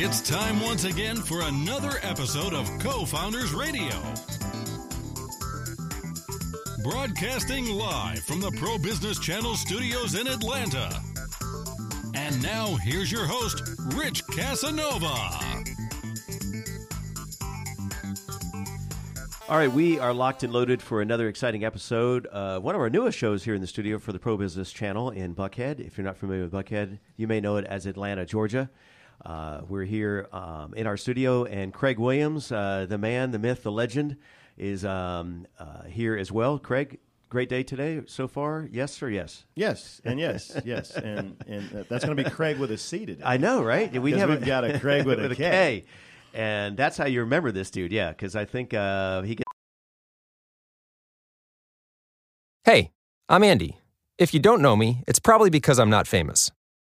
It's time once again for another episode of Co Founders Radio. Broadcasting live from the Pro Business Channel studios in Atlanta. And now, here's your host, Rich Casanova. All right, we are locked and loaded for another exciting episode. Uh, one of our newest shows here in the studio for the Pro Business Channel in Buckhead. If you're not familiar with Buckhead, you may know it as Atlanta, Georgia. Uh, we're here um, in our studio, and Craig Williams, uh, the man, the myth, the legend, is um, uh, here as well. Craig, great day today so far. Yes or yes? Yes, and yes, yes, and and uh, that's going to be Craig with a C today. I know, right? We have we've got a Kraig with, with a K. K. and that's how you remember this dude. Yeah, because I think uh, he. Gets- hey, I'm Andy. If you don't know me, it's probably because I'm not famous.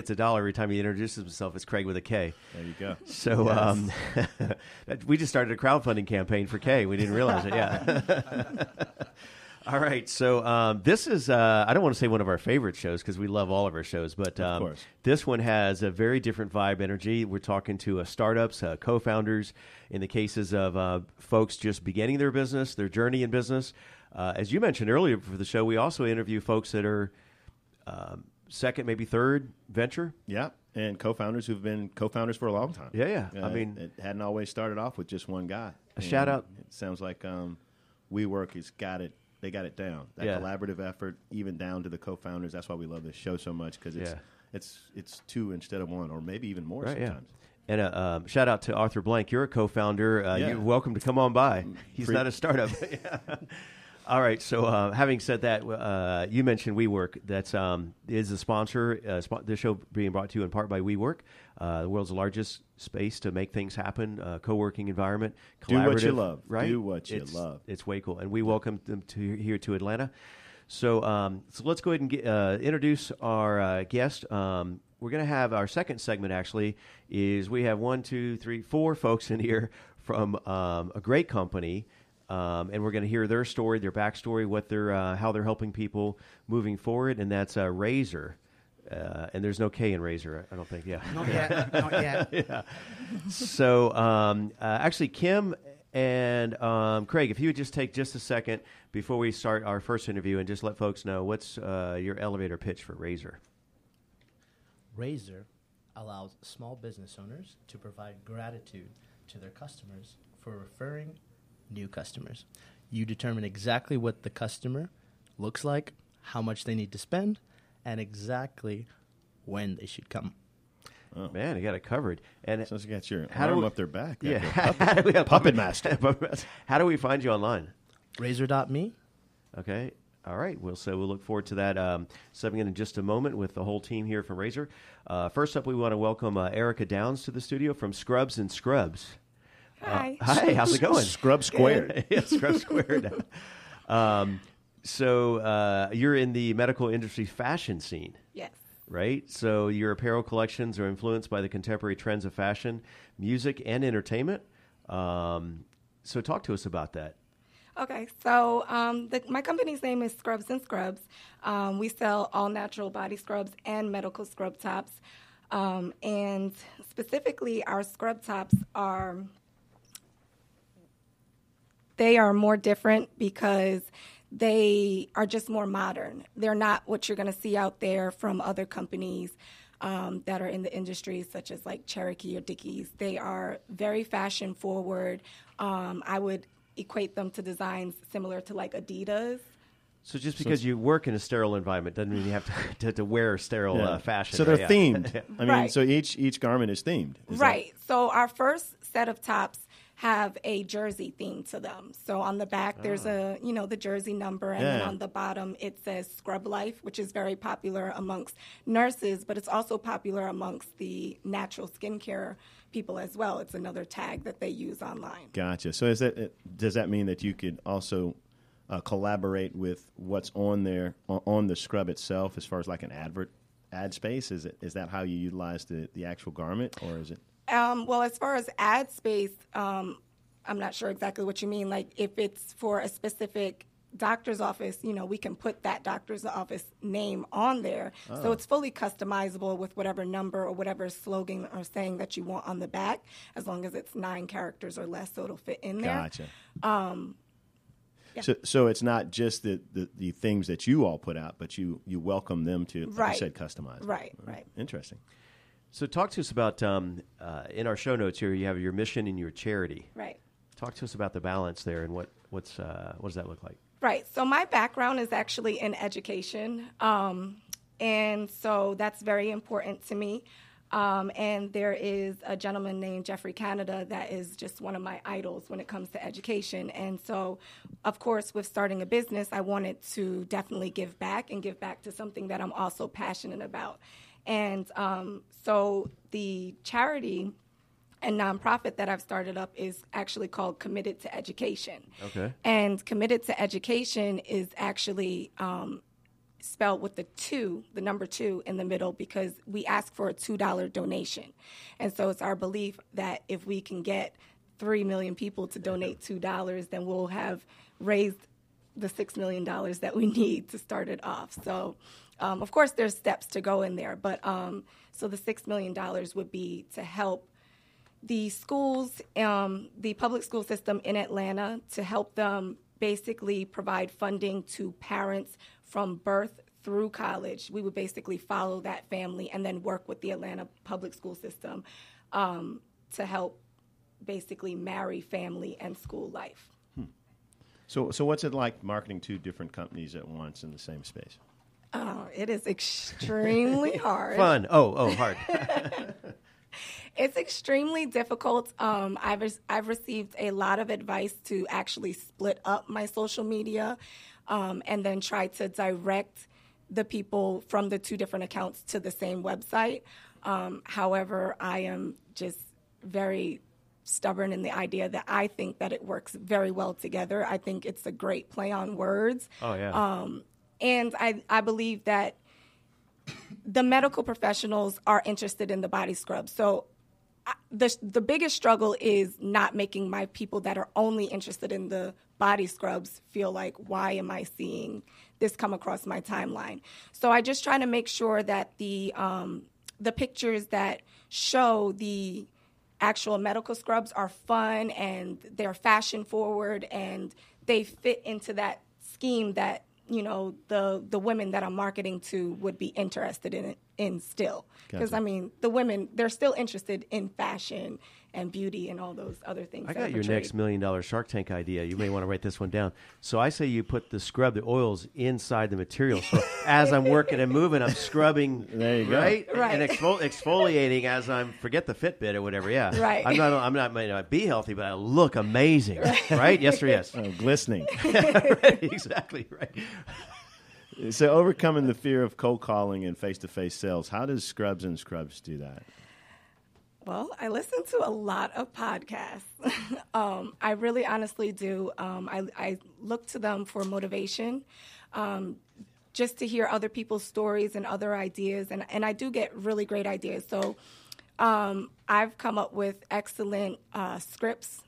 It's a dollar every time he introduces himself as Kraig with a K. There you go. So yes. um, we just started a crowdfunding campaign for K. We didn't realize it. Yeah. all right. So um, this is uh, I don't want to say one of our favorite shows because we love all of our shows, but um, this one has a very different vibe energy. We're talking to uh, startups, uh, co-founders. In the cases of uh, folks just beginning their business, their journey in business. Uh, as you mentioned earlier for the show, we also interview folks that are um, second, maybe third venture. Yeah, and co-founders who've been co-founders for a long time. Yeah, yeah. Uh, I mean, it hadn't always started off with just one guy. A and shout out. It sounds like um, WeWork has got it. They got it down. That yeah. collaborative effort, even down to the co-founders. That's why we love this show so much because it's yeah. it's it's two instead of one, or maybe even more right, sometimes. Yeah. And a uh, um, shout out to Arthur Blank. You're a co-founder. Uh, yeah. You're welcome to come on by. He's Free- not a startup. All right. So, uh, having said that, uh, you mentioned WeWork. That's um, is a sponsor. Uh, sp- this show being brought to you in part by WeWork, uh, the world's largest space to make things happen, uh, co-working environment, collaborative. Do what you love. Right. Do what you it's, love. It's way cool, and we welcome them to here to Atlanta. So, um, so let's go ahead and get, uh, introduce our guest. Um, we're going to have our second segment. Actually, is we have one, two, three, four folks in here from um, a great company. Um, and we're going to hear their story, their backstory, what they're, uh, how they're helping people moving forward, and that's uh, Raser. Uh, and there's no K in Raser, I don't think. Yeah, not yet, not yet. yeah. So um, uh, actually, Kim and um, Kraig, if you would just take just a second before we start our first interview, and just let folks know what's uh, your elevator pitch for Raser. Raser allows small business owners to provide gratitude to their customers for referring new customers. You determine exactly what the customer looks like, how much they need to spend, and exactly when they should come. Oh. Man, you got it covered. And so you got your how arm do we, up their back. Yeah, how do we have puppet master. how do we find you online? Raser.me. Okay. All right. Well, so we'll look forward to that um, subbing in in just a moment with the whole team here from Raser. Uh, first up, we want to welcome uh, Erica Downs to the studio from Scrubs and Scrubs. Hi. Uh, hi, how's it going? Scrub squared. yeah, scrub squared. um, so uh, you're in the medical industry fashion scene. Yes. Right? So your apparel collections are influenced by the contemporary trends of fashion, music, and entertainment. Um, so talk to us about that. Okay, so um, the, my company's name is Scrubs and Scrubs. Um, we sell all natural body scrubs and medical scrub tops. Um, and specifically, our scrub tops are they are more different because they are just more modern. They're not what you're going to see out there from other companies um, that are in the industry, such as like Cherokee or Dickies. They are very fashion forward. Um, I would equate them to designs similar to like Adidas. So just because so you work in a sterile environment doesn't mean you have to to, to wear sterile yeah. uh, fashion. So they're yeah. themed. I mean, right. so each each garment is themed. Is right. That... So our first set of tops have a jersey theme to them. So on the back oh. there's a you know the jersey number, and yeah. then on the bottom it says Scrub Life, which is very popular amongst nurses, but it's also popular amongst the natural skincare people as well. It's another tag that they use online. Gotcha. So is that does that mean that you could also uh, collaborate with what's on there on the scrub itself, as far as like an advert ad space? Is it is that how you utilize the the actual garment, or is it? Um, well, as far as ad space, um, I'm not sure exactly what you mean. Like if it's for a specific doctor's office, you know, we can put that doctor's office name on there. Oh. So it's fully customizable with whatever number or whatever slogan or saying that you want on the back, as long as it's nine characters or less, so it'll fit in there. Gotcha. Um, yeah. So, so it's not just the, the, the, things that you all put out, but you, you welcome them to, like right. you said, customize. Right, right. Interesting. So, talk to us about um, uh, in our show notes here. You have your mission and your charity. Right. Talk to us about the balance there and what what's uh, what does that look like? Right. So, my background is actually in education, um, and so that's very important to me. Um, and there is a gentleman named Geoffrey Canada that is just one of my idols when it comes to education. And so, of course, with starting a business, I wanted to definitely give back and give back to something that I'm also passionate about. And um, so the charity and nonprofit that I've started up is actually called Committed to Education. Okay. And Committed to Education is actually um, spelled with the two, the number two in the middle, because we ask for a $2 donation. And so it's our belief that if we can get 3 million people to donate $2, then we'll have raised the $6 million that we need to start it off. So um, of course, there's steps to go in there, but um, so the $6 million would be to help the schools, um, the public school system in Atlanta, to help them basically provide funding to parents from birth through college. We would basically follow that family and then work with the Atlanta public school system um, to help basically marry family and school life. Hmm. So, so what's it like marketing two different companies at once in the same space? Oh, it is extremely hard. Fun. Oh, oh, hard. it's extremely difficult. Um, I've I've received a lot of advice to actually split up my social media, um, and then try to direct the people from the two different accounts to the same website. Um, however, I am just very stubborn in the idea that I think that it works very well together. I think it's a great play on words. Oh yeah. Um, and I, I believe that the medical professionals are interested in the body scrub. So the the biggest struggle is not making my people that are only interested in the body scrubs feel like why am I seeing this come across my timeline? So I just try to make sure that the um, the pictures that show the actual medical scrubs are fun and they're fashion forward and they fit into that scheme that you know the the women that I'm marketing to would be interested in in still because gotcha. I mean the women they're still interested in fashion and beauty and all those other things. I got your next million dollar Shark Tank idea. You may want to write this one down. So I say you put the scrub, the oils inside the material. So as I'm working and moving, I'm scrubbing. There you right? go. Right. And exfoli- exfoliating as I'm forget the Fitbit or whatever. Yeah. Right. I'm not. I'm not. May not be healthy, but I look amazing. Right. right? Yes or yes. Oh, glistening. right, exactly. Right. So overcoming the fear of cold calling and face to face sales, how does Scrubs and Scrubs do that? Well, I listen to a lot of podcasts. um, I really honestly do. Um, I, I, look to them for motivation, um, just to hear other people's stories and other ideas. And, and I do get really great ideas. So um, I've come up with excellent uh, scripts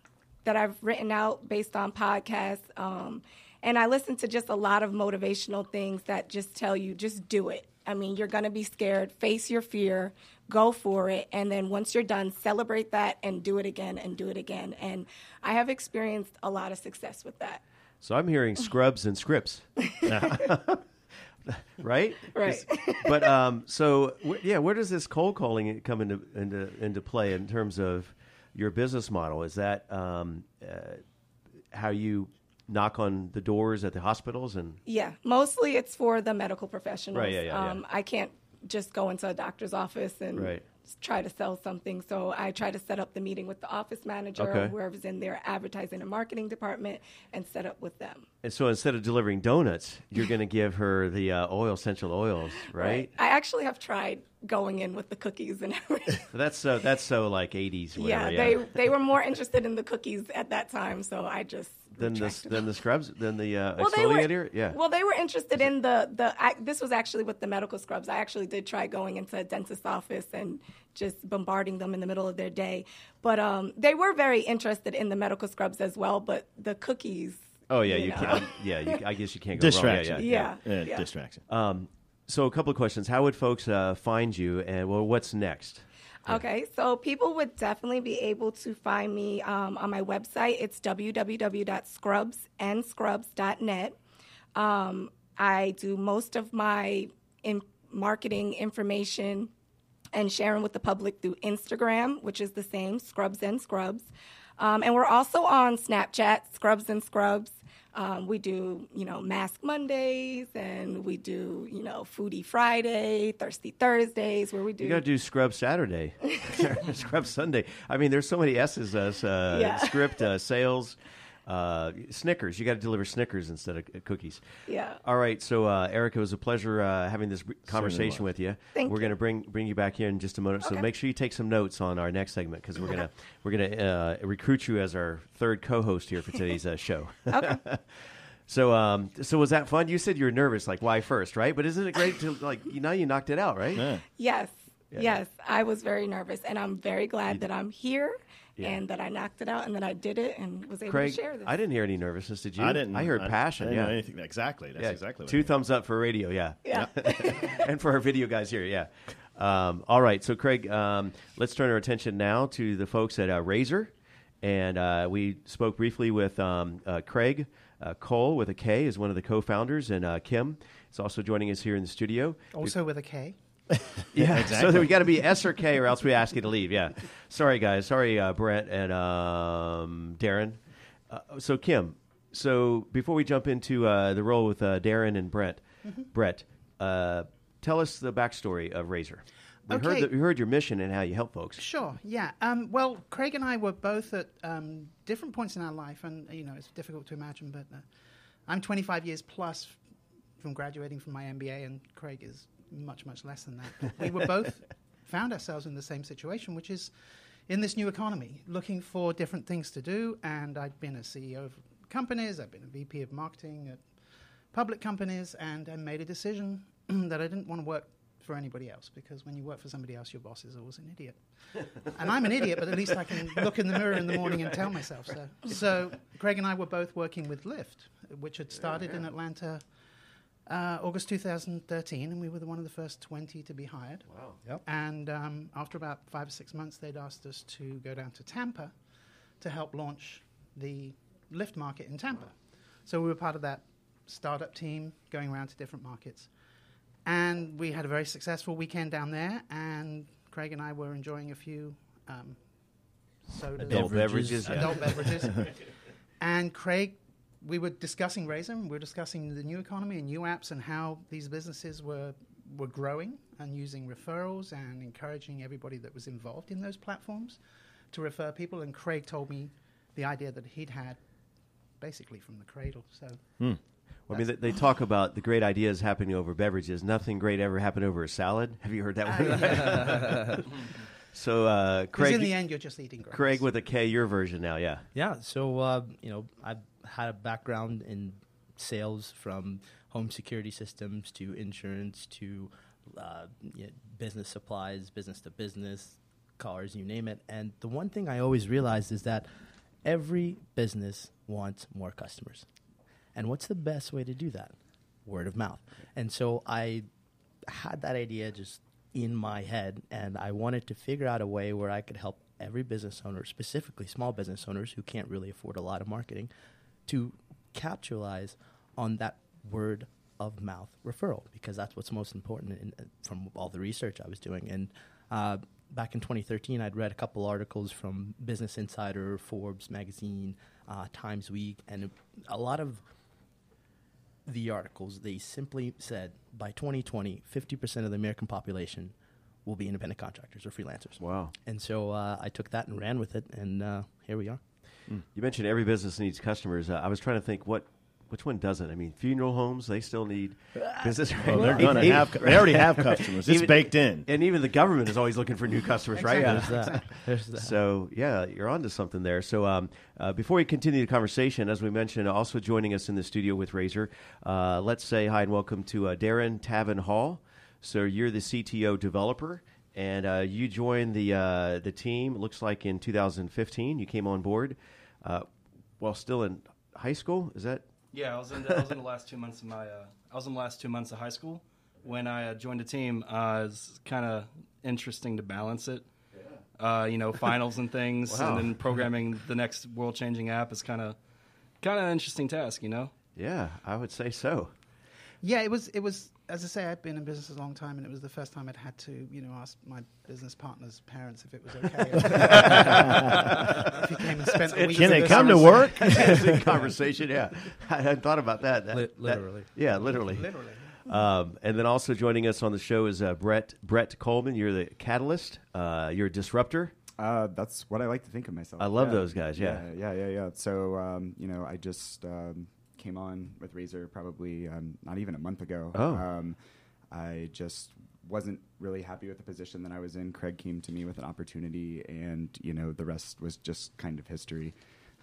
that I've written out based on podcasts. Um, and I listen to just a lot of motivational things that just tell you, just do it. I mean, you're going to be scared, face your fear, go for it. And then once you're done, celebrate that and do it again and do it again. And I have experienced a lot of success with that. So I'm hearing scrubs and scripts. right? Right. but um, so yeah, where does this cold calling come into into into play in terms of your business model? Is that um, uh, how you knock on the doors at the hospitals and yeah mostly it's for the medical professionals right, yeah, yeah, um, yeah. i can't just go into a doctor's office and right. try to sell something so i try to set up the meeting with the office manager okay. or whoever's in their advertising and marketing department and set up with them and so instead of delivering donuts you're going to give her the uh, oil essential oils right? right i actually have tried going in with the cookies and everything. that's so that's so like 80s. Whatever, yeah, yeah, they they were more interested in the cookies at that time, so I just than the than the scrubs than the uh, well, exfoliator. Were, yeah. Well, they were interested in the the. I, this was actually with the medical scrubs. I actually did try going into a dentist's office and just bombarding them in the middle of their day, but um, they were very interested in the medical scrubs as well. But the cookies. Oh yeah, you, you can't. Yeah, you, I guess you can't go distraction. wrong. Yeah, yeah, yeah, yeah. distraction. Um, so a couple of questions. How would folks uh, find you, and well, what's next? Okay, so people would definitely be able to find me um, on my website. It's www.scrubsandscrubs.net. Um, I do most of my in marketing information and sharing with the public through Instagram, which is the same, Scrubs and Scrubs. Um, and we're also on Snapchat, Scrubs and Scrubs. Um, we do, you know, Mask Mondays, and we do, you know, Foodie Friday, Thirsty Thursdays, where we do. You got to do Scrub Saturday, Scrub Sunday. I mean, there's so many S's. Uh, yeah. Script uh, sales. Uh, Snickers. You got to deliver Snickers instead of cookies. Yeah. All right. So, uh, Erica, it was a pleasure uh, having this conversation with you. Thank we're going to bring bring you back here in just a moment. Okay. So make sure you take some notes on our next segment because we're gonna we're gonna uh, recruit you as our third co-host here for today's uh, show. okay. So, um, so was that fun? You said you were nervous, like why first, right? But isn't it great to like you know you knocked it out, right? Yeah. Yes, yeah. yes, I was very nervous, and I'm very glad that I'm here yeah. and that I knocked it out and that I did it and was able Craig, to share this. I didn't hear any nervousness. Did you? I didn't. I heard I, passion. I yeah. anything. Exactly. That's yeah. exactly. Two thumbs up for radio. Yeah. Yeah. and for our video guys here. Yeah. Um, all right. So, Craig, um, let's turn our attention now to the folks at uh, Raser, and uh, we spoke briefly with um, uh, Kraig. Uh, Cole with a K is one of the co-founders, and uh, Kim is also joining us here in the studio. Also with a K. yeah, exactly. So we got to be S or K, or else we ask you to leave. Yeah. Sorry, guys. Sorry, uh, Brett and um, Darren. Uh, so Kim. So before we jump into uh, the role with uh, Darren and Brett, mm-hmm. Brett, uh, tell us the backstory of Raser. We okay. heard the, we heard your mission and how you help folks. Sure. Yeah. Um, well, Kraig and I were both at um, different points in our life, and you know it's difficult to imagine, but uh, I'm 25 years plus from graduating from my MBA, and Kraig is much, much less than that. we were both found ourselves in the same situation, which is in this new economy, looking for different things to do. And I'd been a CEO of companies, I'd been a VP of marketing at public companies, and I made a decision that I didn't want to work for anybody else because when you work for somebody else, your boss is always an idiot. and I'm an idiot, but at least I can look in the mirror in the morning and tell myself so. So Kraig and I were both working with Lyft, which had started yeah, yeah. in Atlanta uh, August 2013, and we were the, one of the first 20 to be hired. Wow. Yep. And um, after about five or six months, they'd asked us to go down to Tampa to help launch the Lyft market in Tampa. Wow. So we were part of that startup team going around to different markets. And we had a very successful weekend down there, and Kraig and I were enjoying a few um, sodas. Adult beverages. Adult beverages. and Kraig we were discussing Raser, and we were discussing the new economy and new apps and how these businesses were were growing and using referrals and encouraging everybody that was involved in those platforms to refer people. And Kraig told me the idea that he'd had basically from the cradle. So. Hmm. Well, I mean, they talk about the great ideas happening over beverages. Nothing great ever happened over a salad. Have you heard that uh, one? so, uh, Kraig. In the end, you're just eating grass. Kraig with a K, your version now, yeah. Yeah. So, uh, you know, I've had a background in sales from home security systems to insurance to uh, you know, business supplies, business to business, cars, you name it. And the one thing I always realized is that every business wants more customers. And what's the best way to do that? Word of mouth. And so I had that idea just in my head, and I wanted to figure out a way where I could help every business owner, specifically small business owners who can't really afford a lot of marketing, to capitalize on that word of mouth referral because that's what's most important in, from all the research I was doing. And uh, back in 2013, I'd read a couple articles from Business Insider, Forbes magazine, uh, Times Week, and a lot of the articles they simply said by 2020, 50% of the American population will be independent contractors or freelancers. Wow! And so uh, I took that and ran with it, and uh, here we are. Mm. You mentioned every business needs customers. Uh, I was trying to think what which one doesn't? I mean, funeral homes they still need business. Well, they're going to have. They already have customers. It's even, baked in, and even the government is always looking for new customers, right? There's that. There's that. So yeah, you're onto something there. So um, uh, before we continue the conversation, as we mentioned, also joining us in the studio with Raser, uh, let's say hi and welcome to uh, Darren Tavin Hall. So you're the CTO developer and uh, you joined the uh, the team. Looks like in 2015 you came on board uh, while still in high school. Is that yeah, I was in the, I was in the last two months of my uh, I was in the last two months of high school when I uh, joined the team. Uh, it's kind of interesting to balance it. Uh, you know, finals and things, wow. and then programming the next world changing app is kind of kind of an interesting task. You know. Yeah, I would say so. Yeah, it was. It was as I say, I'd been in business a long time, and it was the first time I'd had to, you know, ask my business partner's parents if it was okay. if he came and spent a week. Can they come to work? conversation. Yeah, I hadn't thought about that. that literally. That, yeah, literally. Literally. Um, and then also joining us on the show is uh, Brett Brett Coleman. You're the catalyst. Uh, you're a disruptor. Uh, that's what I like to think of myself. I love yeah. those guys. Yeah. yeah, yeah, yeah, yeah. So um, you know, I just um, came on with Raser probably um, not even a month ago. Oh. Um, I just wasn't really happy with the position that I was in. Kraig came to me with an opportunity, and you know the rest was just kind of history.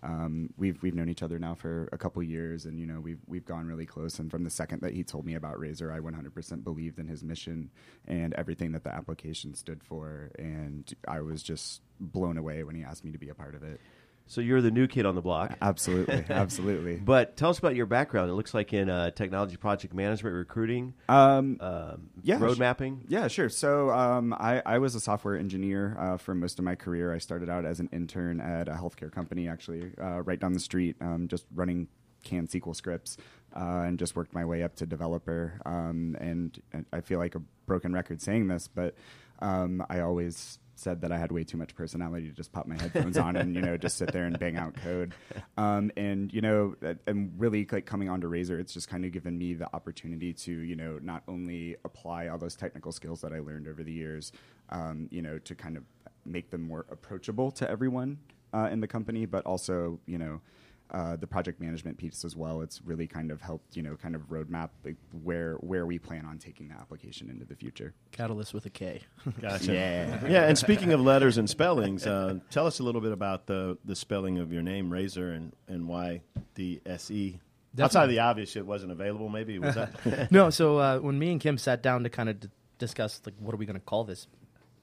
Um, we've we've known each other now for a couple years, and you know we've we've gone really close. And from the second that he told me about Raser, I 100% believed in his mission and everything that the application stood for, and I was just blown away when he asked me to be a part of it. So you're the new kid on the block. Absolutely, absolutely. but tell us about your background. It looks like in uh, technology project management, recruiting, um, um, yeah, road sh- mapping. Yeah, sure. So um, I, I, was a software engineer uh, for most of my career. I started out as an intern at a healthcare company, actually, uh, right down the street, um, just running canned SQL scripts, uh, and just worked my way up to developer. Um, and, and, I feel like a broken record saying this, but um, I always said that I had way too much personality to just pop my headphones on and you know just sit there and bang out code. Um, and you know, and really like coming onto Raser, it's just kind of given me the opportunity to you know not only apply all those technical skills that I learned over the years, um, you know, to kind of make them more approachable to everyone uh, in the company, but also you know uh, the project management piece as well. It's really kind of helped, you know, kind of roadmap like where where we plan on taking the application into the future. Catalyst with a K. gotcha. Yeah, yeah. And speaking of letters and spellings, uh, tell us a little bit about the the spelling of your name, Raser, and and why the SE. Definitely. Outside of the obvious, it wasn't available. Maybe was that? no. So uh, when me and Kim sat down to kind of d- discuss like what are we going to call this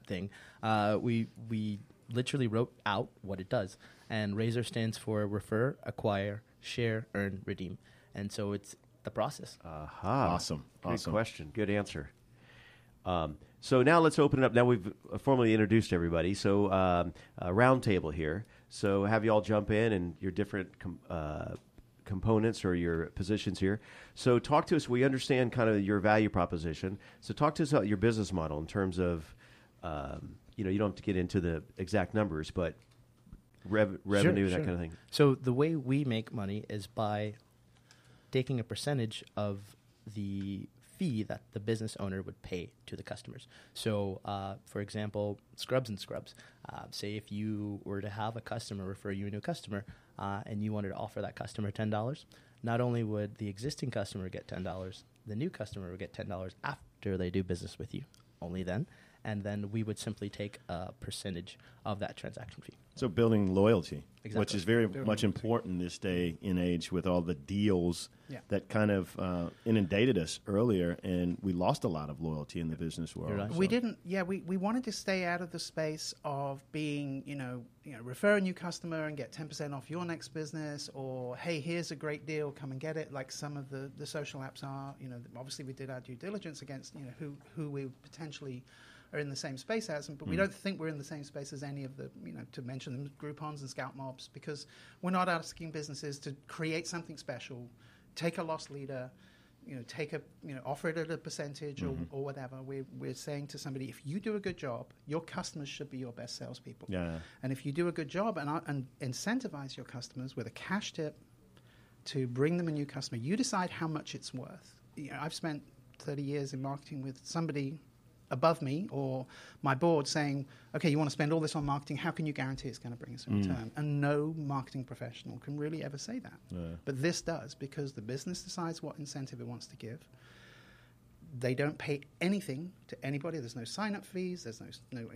thing, uh, we we literally wrote out what it does and Raser stands for refer, acquire, share, earn, redeem. And so it's the process. Aha. Awesome. Good awesome. question. Good answer. Um, so now let's open it up. Now we've formally introduced everybody. So um, a roundtable here. So have you all jump in and your different com- uh, components or your positions here. So talk to us. We understand kind of your value proposition. So talk to us about your business model in terms of, um, you know, you don't have to get into the exact numbers, but rev- revenue, sure, that kind of thing. So the way we make money is by taking a percentage of the fee that the business owner would pay to the customers. So, uh, for example, Scrubs and Scrubs. Uh, say if you were to have a customer refer you a new customer, uh, and you wanted to offer that customer ten dollars, not only would the existing customer get ten dollars, the new customer would get ten dollars after they do business with you. Only then, and then we would simply take a percentage of that transaction fee. So building loyalty, exactly. which is very building much loyalty. important this day in age with all the deals yeah. that kind of uh, inundated us earlier, and we lost a lot of loyalty in the business world. Right. So. We didn't. Yeah, we, we wanted to stay out of the space of being, you know, you know, refer a new customer and get ten percent off your next business, or hey, here's a great deal, come and get it. Like some of the the social apps are. You know, obviously we did our due diligence against you know who who we potentially are in the same space as but mm. we don't think we're in the same space as any of the, you know, to mention them, Groupons and Scoutmobs, because we're not asking businesses to create something special, take a loss leader, you know, take a, you know, offer it at a percentage mm-hmm. or, or whatever. We're, we're saying to somebody, if you do a good job, your customers should be your best salespeople. Yeah. And if you do a good job and, and incentivize your customers with a cash tip to bring them a new customer, you decide how much it's worth. You know, I've spent 30 years in marketing with somebody above me or my board saying, okay, you want to spend all this on marketing, how can you guarantee it's going to bring us a mm. return? And no marketing professional can really ever say that. Yeah. But this does because the business decides what incentive it wants to give. They don't pay anything to anybody. There's no sign up fees, there's no, no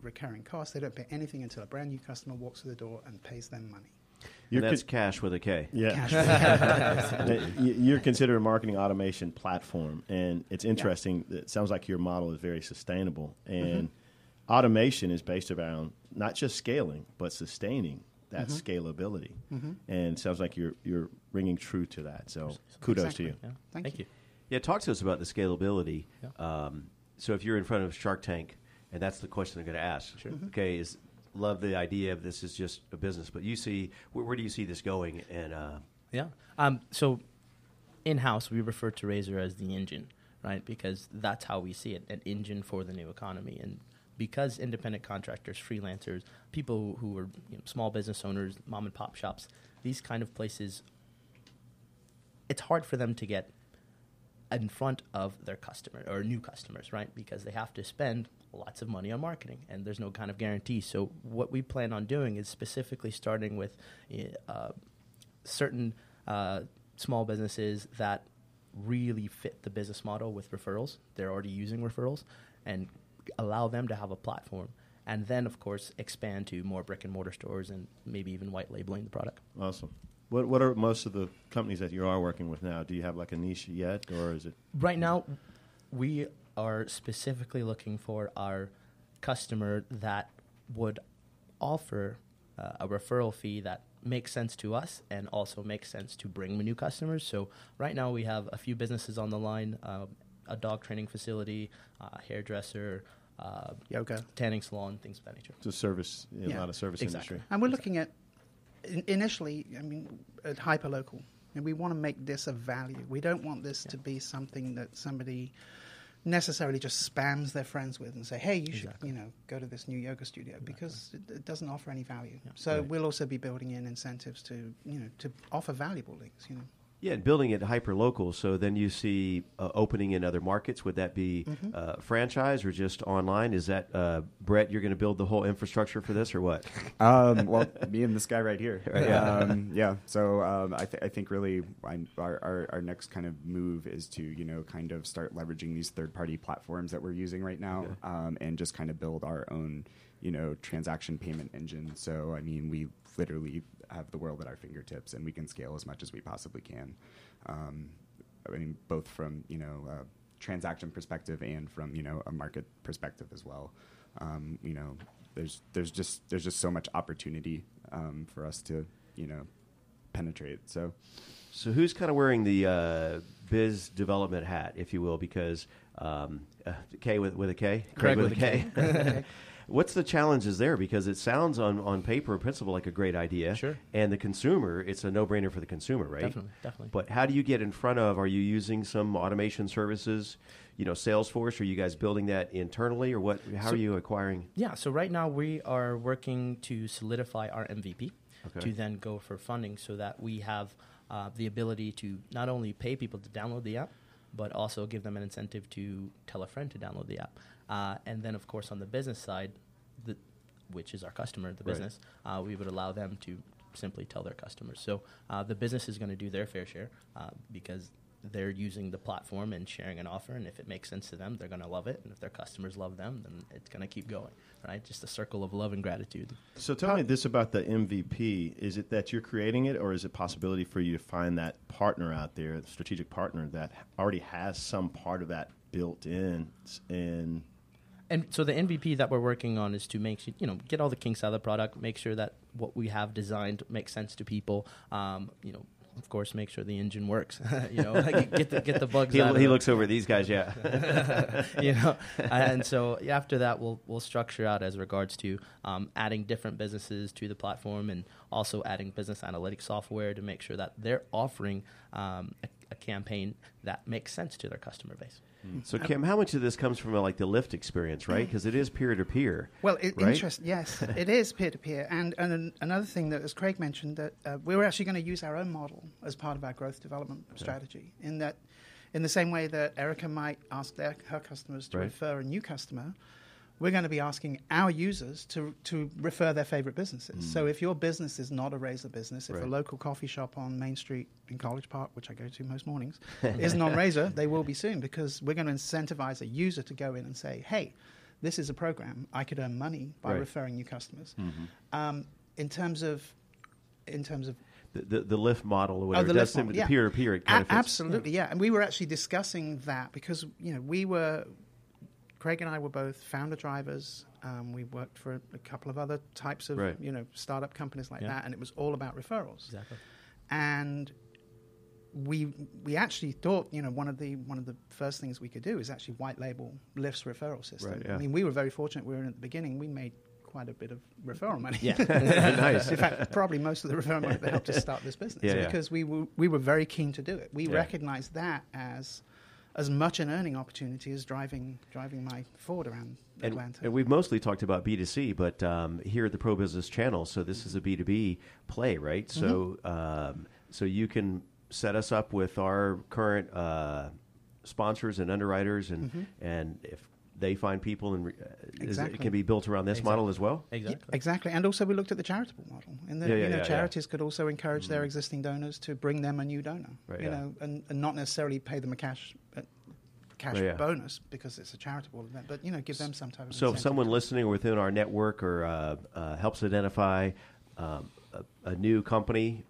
recurring costs. They don't pay anything until a brand new customer walks through the door and pays them money. You're that's con- cash with a K. Yeah. You're considered a marketing automation platform, and it's interesting. Yeah. It sounds like your model is very sustainable, and mm-hmm. automation is based around not just scaling but sustaining that mm-hmm. scalability. Mm-hmm. And it sounds like you're you're ringing true to that. So kudos exactly. to you. Yeah. Thank, Thank you. you. Yeah, talk to us about the scalability. Yeah. Um, so if you're in front of Shark Tank, and that's the question they're going to ask. Sure. Okay, is love the idea of this is just a business, but you see where, where do you see this going? And uh, yeah, um, so in house we refer to Raser as the engine, right? Because that's how we see it, an engine for the new economy. And because independent contractors, freelancers, people who are you know, small business owners, mom and pop shops, these kind of places, it's hard for them to get in front of their customer or new customers, right? Because they have to spend lots of money on marketing, and there's no kind of guarantee. So what we plan on doing is specifically starting with uh, certain uh, small businesses that really fit the business model with referrals. They're already using referrals, and allow them to have a platform. And then, of course, expand to more brick and mortar stores and maybe even white labeling the product. Awesome. What What are most of the companies that you are working with now? Do you have like a niche yet, or is it right now? We are specifically looking for our customer that would offer uh, a referral fee that makes sense to us and also makes sense to bring new customers. So right now we have a few businesses on the line: uh, a dog training facility, uh, hairdresser. Uh, yoga, tanning salon, things of that nature. It's a service, yeah. a lot of service exactly. industry. And we're exactly. looking at initially, I mean, at hyperlocal, and we want to make this a value. We don't want this yeah. to be something that somebody necessarily just spams their friends with and say, "Hey, you exactly. should, you know, go to this new yoga studio," exactly. because it, it, doesn't offer any value. Yeah. So right. we'll also be building in incentives to, you know, to offer valuable links. You know. Yeah, and building it hyper local. So then you see uh, opening in other markets. Would that be mm-hmm. uh, franchise or just online? Is that uh, Brett? You're going to build the whole infrastructure for this, or what? Um, well, me and this guy right here. yeah. Um, yeah. So um, I, th- I, think really our, our, our next kind of move is to you know kind of start leveraging these third party platforms that we're using right now, okay. Um, and just kind of build our own you know transaction payment engine. So I mean we literally have the world at our fingertips, and we can scale as much as we possibly can. Um, I mean, both from you know a transaction perspective and from you know a market perspective as well. Um, you know, there's there's just there's just so much opportunity um, for us to you know penetrate. So, so who's kind of wearing the uh, biz development hat, if you will, because um, uh, K with with a K, Kraig, Kraig with, with, a K. K. What's the challenges there? Because it sounds on, on paper and principle like a great idea. Sure. And the consumer, it's a no brainer for the consumer, right? Definitely, definitely. But how do you get in front of? Are you using some automation services? You know, Salesforce. Are you guys building that internally, or what? How so, are you acquiring? Yeah. So right now we are working to solidify our MVP okay. to then go for funding, so that we have uh, the ability to not only pay people to download the app, but also give them an incentive to tell a friend to download the app. Uh, and then, of course, on the business side, the, which is our customer, the business, right. uh, we would allow them to simply tell their customers. So uh, the business is going to do their fair share uh, because they're using the platform and sharing an offer, and if it makes sense to them, they're going to love it, and if their customers love them, then it's going to keep going, right? Just a circle of love and gratitude. So tell me this about the MVP: Is it that you're creating it, or is it possibility for you to find that partner out there, the strategic partner that already has some part of that built in and and so the MVP that we're working on is to make you know get all the kinks out of the product, make sure that what we have designed makes sense to people. Um, you know, of course, make sure the engine works. you know, get the get the bugs. he, out he looks over these guys, yeah. you know, and so after that, we'll we'll structure out as regards to um, adding different businesses to the platform and also adding business analytics software to make sure that they're offering um, a a campaign that makes sense to their customer base. Mm. So, Kim, how much of this comes from uh, like the Lyft experience, right? Because it is peer to peer. Well, it, right? interest, yes, it is peer to peer. And and an, another thing that, as Kraig mentioned, that uh, we were actually going to use our own model as part of our growth development yeah. strategy. In that, in the same way that Erica might ask their her customers to right. refer a new customer, we're going to be asking our users to, to refer their favorite businesses. Mm. So if your business is not a Raser business, if right. a local coffee shop on Main Street in College Park, which I go to most mornings, isn't on Raser, they will be soon because we're going to incentivize a user to go in and say, hey, this is a program. I could earn money by right. referring new customers. Mm-hmm. Um, in terms of, in terms of the, the, the Lyft model or whatever. Oh, the Lyft model, yeah. peer to peer. Absolutely, yeah. And we were actually discussing that because you know we were Kraig and I were both founder drivers. Um, we worked for a, a, couple of other types of right. you know startup companies like yeah. that, and it was all about referrals. Exactly. And we we actually thought you know one of the one of the first things we could do is actually white label Lyft's referral system. Right, yeah. I mean, we were very fortunate. We were in at the beginning. We made quite a bit of referral money. Yeah, nice. In fact, probably most of the referral money that helped us start this business yeah, because we were we were very keen to do it. We recognized that as as much an earning opportunity as driving driving my Ford around and, Atlanta. And we've mostly talked about B2C, but um, here at the Pro Business Channel, so this is a B2B play, right? Mm-hmm. So um, so you can set us up with our current uh, sponsors and underwriters, and mm-hmm. and if they find people and uh, exactly. it can be built around this exactly. model as well. Exactly. Yeah, exactly. And also we looked at the charitable model. And the, yeah, yeah, you know, charities could also encourage mm-hmm. their existing donors to bring them a new donor. Right, you know, and, and, not necessarily pay them a cash uh, cash right, bonus because it's a charitable event, but you know, give them some type of. So, if someone listening within our network or uh, uh, helps identify um, a, a, new company,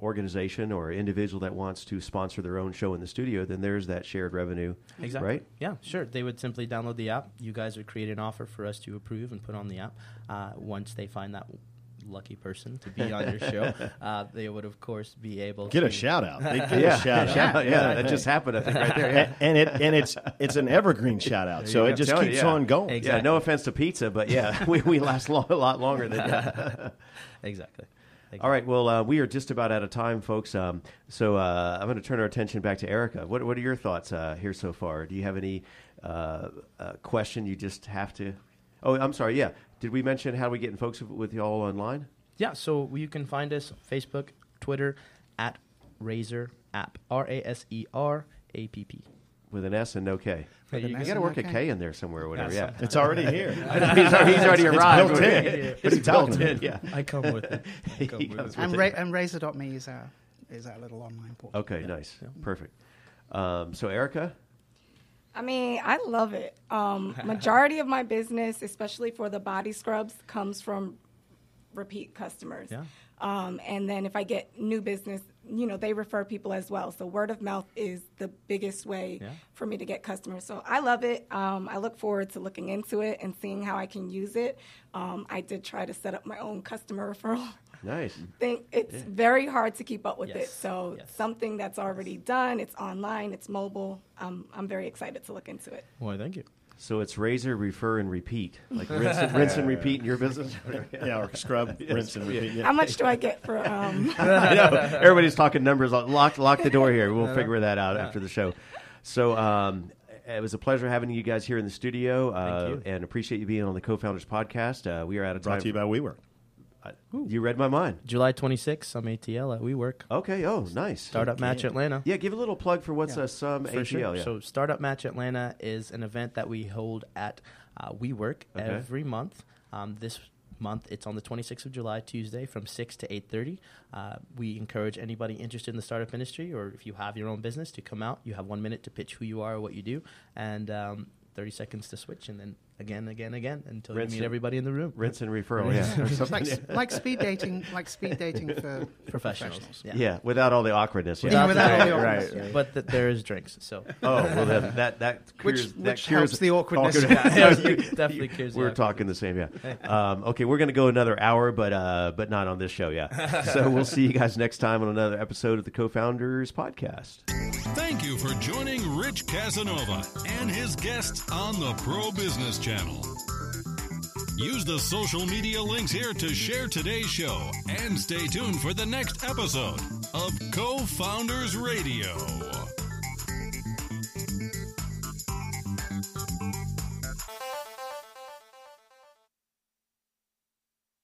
organization, or individual that wants to sponsor their own show in the studio, then there's that shared revenue. Exactly. Right? Yeah, sure. They would simply download the app. You guys would create an offer for us to approve and put on the app. Uh, once they find that lucky person to be on your show, uh, they would of course be able get to a shout out. They get yeah. a shout out. Yeah, yeah, that just happened. I think right there. Yeah. and, it and it's it's an evergreen shout out, so it just keeps you, on going. Exactly. Yeah, no offense to pizza, but yeah, we, we last long, a lot longer than that. exactly. All right. Well, uh, we are just about out of time, folks. Um, so uh, I'm going to turn our attention back to Erica. What What are your thoughts uh, here so far? Do you have any uh, uh, question you just have to? Oh, I'm sorry. Yeah. Did we mention how we get in folks with y'all online? Yeah. So you can find us Facebook, Twitter at Raser App. R A S E R A P P with an S and no K. you, you got to work a K in there somewhere or whatever. Yeah, it's already here. he's, already, he's already arrived. It's built in. But he's built in. Yeah, I come with it. Come with and, Ra- and Raser.me is our is our little online portal. Okay, yeah. nice, yeah. perfect. Um, so Erica. I mean, I love it. Um, majority of my business, especially for the body scrubs, comes from repeat customers. Yeah. Um, and then if I get new business, you know, they refer people as well. So word of mouth is the biggest way yeah. for me to get customers. So I love it. Um, I look forward to looking into it and seeing how I can use it. Um, I did try to set up my own customer referral. Nice. Thing. It's yeah. very hard to keep up with yes. it. So yes. something that's already done. It's online. It's mobile. Um, I'm very excited to look into it. Well, thank you. So it's razor, refer, and repeat. Like rinse, and, rinse and repeat in your business? yeah, or scrub, yes. rinse and repeat. Yeah. How much do I get for. Um... I know. Everybody's talking numbers. Lock, lock the door here. We'll figure that out after the show. So um, it was a pleasure having you guys here in the studio. Uh, and appreciate you being on the Co Founders podcast. Uh, we are out of time. Brought to you by WeWork. You read my mind. July 26th, I'm ATL at WeWork. Okay. Oh, nice. Startup Match Atlanta. Yeah, give a little plug for what's yeah. a some for ATL. Sure. Yeah. So Startup Match Atlanta is an event that we hold at uh, WeWork okay. every month. Um, this month it's on the 26th of July, Tuesday, from 6 to 8:30. Uh, we encourage anybody interested in the startup industry, or if you have your own business, to come out. You have one minute to pitch who you are, or what you do, and um, 30 seconds to switch, and then again, again, again until rinse you meet everybody in the room. Rinse and referral, yeah. like, like, speed dating, like speed dating for professionals. professionals. Yeah. yeah. without all the awkwardness. Without, without all the awkwardness. Right, right. But th- there is drinks, so. Oh well, then that that cures, which, that which cures helps the awkwardness. awkwardness. yeah, yeah, definitely cures. We're talking the same, yeah. Um, okay, we're going to go another hour, but uh, but not on this show, yeah. so we'll see you guys next time on another episode of the Co-Founders Podcast. You for joining Rich Casanova and his guests on the Pro Business Channel. Use the social media links here to share today's show and stay tuned for the next episode of Co Founders Radio.